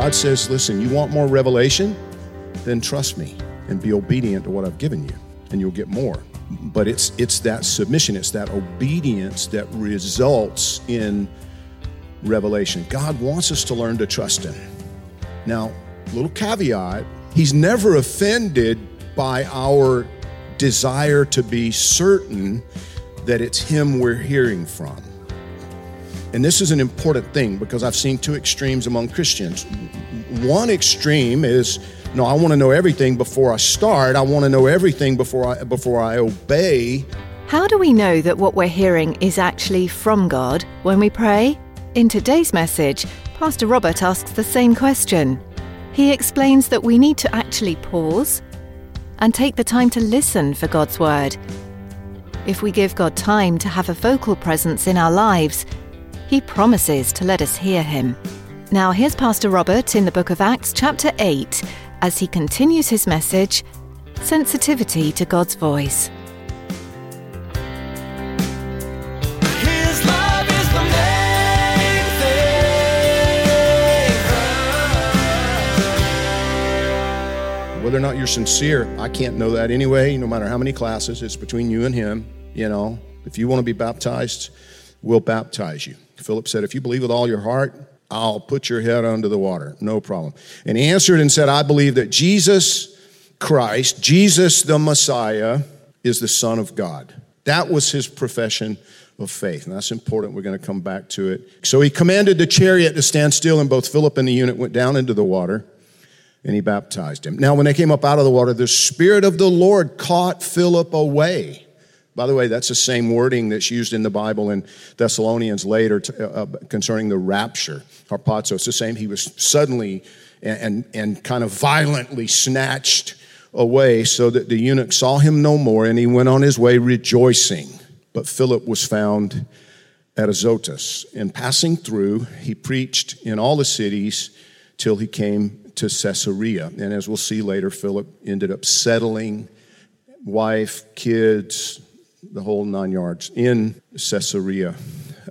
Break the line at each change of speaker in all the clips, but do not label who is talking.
God says, listen, you want more revelation? Then trust me and be obedient to what I've given you, and you'll get more. But it's it's that submission, it's that obedience that results in revelation. God wants us to learn to trust him. Now, little caveat, he's never offended by our desire to be certain that it's him we're hearing from. And this is an important thing because I've seen two extremes among Christians. One extreme is no, I want to know everything before I start. I want to know everything before I before I obey.
How do we know that what we're hearing is actually from God when we pray? In today's message, Pastor Robert asks the same question. He explains that we need to actually pause and take the time to listen for God's Word. If we give God time to have a vocal presence in our lives, He promises to let us hear Him. Now, here's Pastor Robert in the book of Acts, chapter 8, as he continues his message Sensitivity to God's Voice.
His love is the main thing.
Whether or not you're sincere, I can't know that anyway, no matter how many classes, it's between you and him, you know. If you want to be baptized, we'll baptize you. Philip said, If you believe with all your heart, I'll put your head under the water. No problem. And he answered and said, I believe that Jesus Christ, Jesus the Messiah, is the Son of God. That was his profession of faith. And that's important. We're going to come back to it. So he commanded the chariot to stand still, and both Philip and the eunuch went down into the water, and he baptized him. Now, when they came up out of the water, the Spirit of the Lord caught Philip away. By the way, that's the same wording that's used in the Bible in Thessalonians later to, uh, concerning the rapture. Harpazo, it's the same. He was suddenly and, and, and kind of violently snatched away so that the eunuch saw him no more and he went on his way rejoicing. But Philip was found at Azotus. And passing through, he preached in all the cities till he came to Caesarea. And as we'll see later, Philip ended up settling wife, kids, the whole nine yards in Caesarea.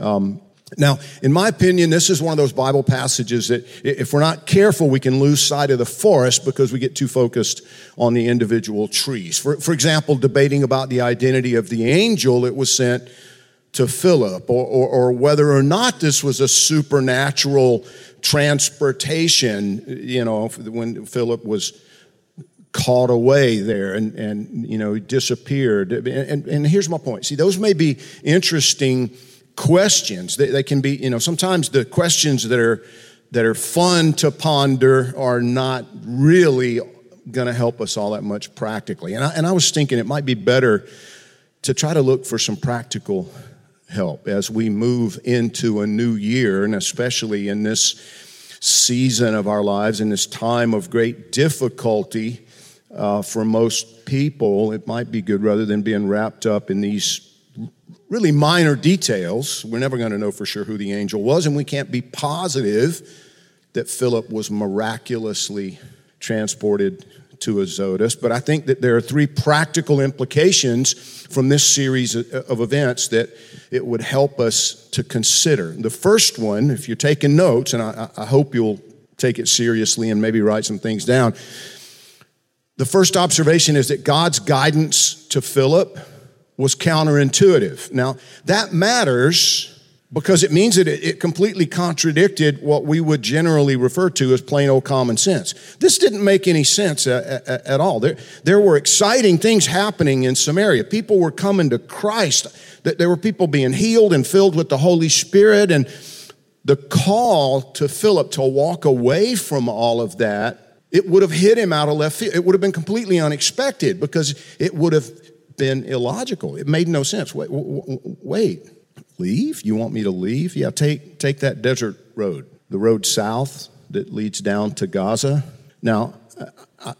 Um, now, in my opinion, this is one of those Bible passages that if we're not careful, we can lose sight of the forest because we get too focused on the individual trees. For, for example, debating about the identity of the angel that was sent to Philip, or, or, or whether or not this was a supernatural transportation, you know, when Philip was caught away there and, and you know disappeared. And, and, and here's my point. See those may be interesting questions. They, they can be you know sometimes the questions that are that are fun to ponder are not really going to help us all that much practically. And I, and I was thinking it might be better to try to look for some practical help as we move into a new year and especially in this season of our lives in this time of great difficulty uh, for most people, it might be good rather than being wrapped up in these really minor details. We're never going to know for sure who the angel was, and we can't be positive that Philip was miraculously transported to Azotus. But I think that there are three practical implications from this series of events that it would help us to consider. The first one, if you're taking notes, and I, I hope you'll take it seriously and maybe write some things down. The first observation is that God's guidance to Philip was counterintuitive. Now, that matters because it means that it, completely contradicted what we would generally refer to as plain old common sense. This didn't make any sense at all. There, there were exciting things happening in Samaria. People were coming to Christ. There were people being healed and filled with the Holy Spirit, and the call to Philip to walk away from all of that, it would have hit him out of left field. It would have been completely unexpected because it would have been illogical. It made no sense. Wait, wait, leave? You want me to leave? Yeah, take, take that desert road, the road south that leads down to Gaza. Now,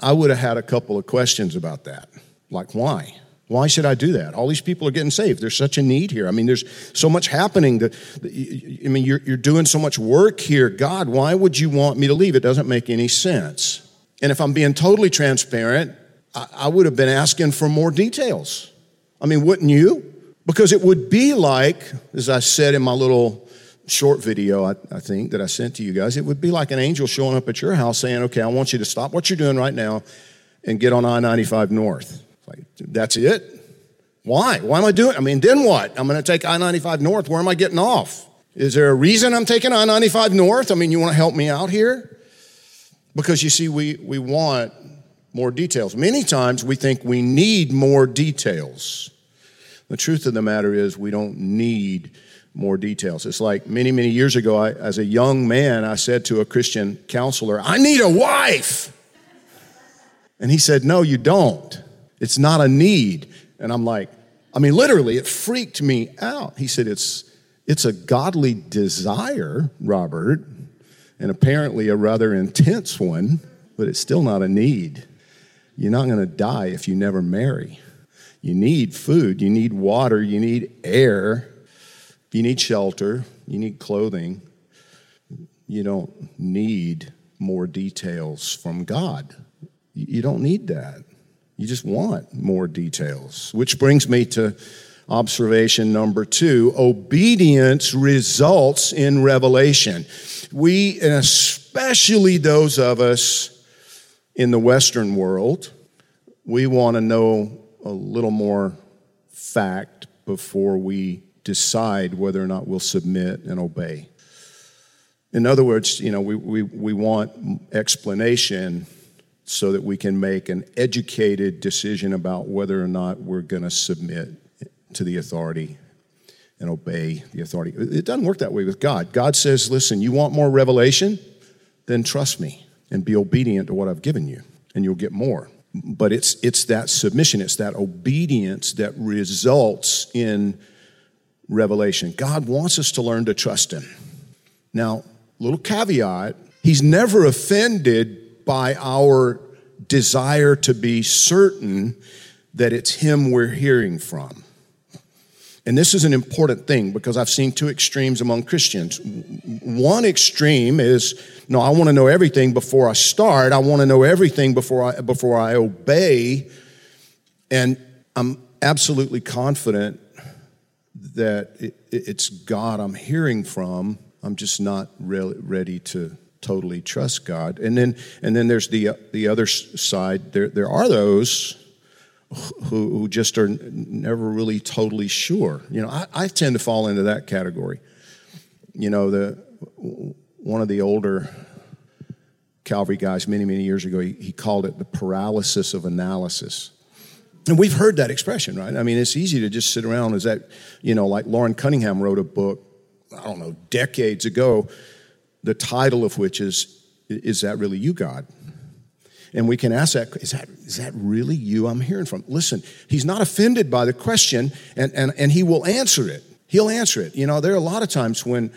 I would have had a couple of questions about that. Like, why? Why should I do that? All these people are getting saved. There's such a need here. I mean, there's so much happening. That, I mean, you're, you're doing so much work here. God, why would you want me to leave? It doesn't make any sense. And if I'm being totally transparent, I, I would have been asking for more details. I mean, wouldn't you? Because it would be like, as I said in my little short video, I, I, think, that I sent to you guys, it would be like an angel showing up at your house saying, Okay, I want you to stop what you're doing right now and get on I 95 North. Like, that's it? Why? Why am I doing? I mean, then what? I'm going to take I 95 North. Where am I getting off? Is there a reason I'm taking I 95 North? I mean, you want to help me out here? Because you see, we, we want more details. Many times we think we need more details. The truth of the matter is, we don't need more details. It's like many, many years ago, I, as a young man, I said to a Christian counselor, I need a wife. And he said, No, you don't. It's not a need. And I'm like, I mean, literally, it freaked me out. He said, It's, it's a godly desire, Robert, and apparently a rather intense one, but it's still not a need. You're not going to die if you never marry. You need food, you need water, you need air, you need shelter, you need clothing. You don't need more details from God. You don't need that. You just want more details. Which brings me to observation number two obedience results in revelation. We, and especially those of us in the Western world, we want to know a little more fact before we decide whether or not we'll submit and obey. In other words, you know, we, we, we want explanation so that we can make an educated decision about whether or not we're going to submit to the authority and obey the authority. It doesn't work that way with God. God says, listen, you want more revelation? Then trust me and be obedient to what I've given you, and you'll get more. But it's, it's that submission, it's that obedience that results in revelation. God wants us to learn to trust Him. Now, little caveat, He's never offended by our desire to be certain that it's Him we're hearing from. And this is an important thing because I've seen two extremes among Christians. One extreme is, no, I want to know everything before I start. I want to know everything before I, before I obey. And I'm absolutely confident that it, it's God I'm hearing from. I'm just not really ready to totally trust God. And then, and then there's the, the other side. There, there are those who, who just are never really totally sure. You know, I, I tend to fall into that category. You know, the, one of the older Calvary guys many, many years ago, he, he called it the paralysis of analysis. And we've heard that expression, right? I mean, it's easy to just sit around Is that, you know, like Loren Cunningham wrote a book, I don't know, decades ago the title of which is, Is that really you, God? And we can ask that, is that, is that really you I'm hearing from? Listen, he's not offended by the question and, and, and he will answer it. He'll answer it. You know, there are a lot of times when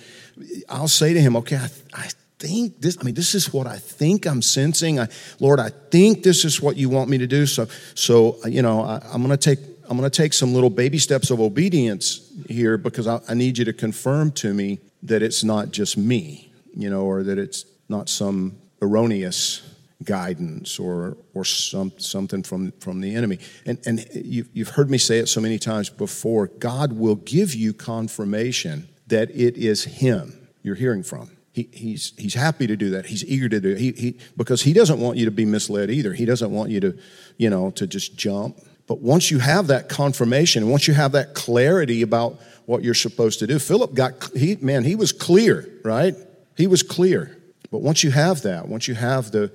I'll say to him, okay, I, I think this, I mean, this is what I think I'm sensing. I, Lord, I think this is what you want me to do. So, so you know, I, am going to take, I'm going to take some little baby steps of obedience here because I, I need you to confirm to me that it's not just me you know, or that it's not some erroneous guidance or or some something from from the enemy. And and you've, you've heard me say it so many times before. God will give you confirmation that it is Him you're hearing from. He, he's he's happy to do that. He's eager to do it. He, he because he doesn't want you to be misled either. He doesn't want you to, you know, to just jump. But once you have that confirmation, once you have that clarity about what you're supposed to do, Philip got he man, he was clear, right? He was clear. But once you have that, once you have the,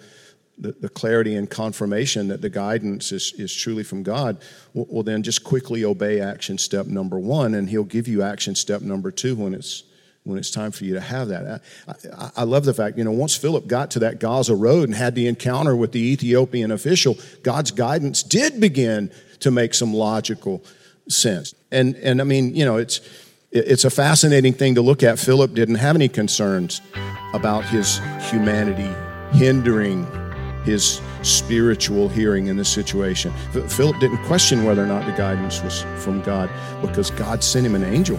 the, the clarity and confirmation that the guidance is, is truly from God, well, well, then just quickly obey action step number one, and He'll give you action step number two when it's when it's time for you to have that. I, I, I, love the fact, you know, once Philip got to that Gaza road and had the encounter with the Ethiopian official, God's guidance did begin to make some logical sense. And, and I mean, you know, it's, it's a fascinating thing to look at. Philip didn't have any concerns about his humanity hindering his spiritual hearing in this situation. Philip didn't question whether or not the guidance was from God because God sent him an angel.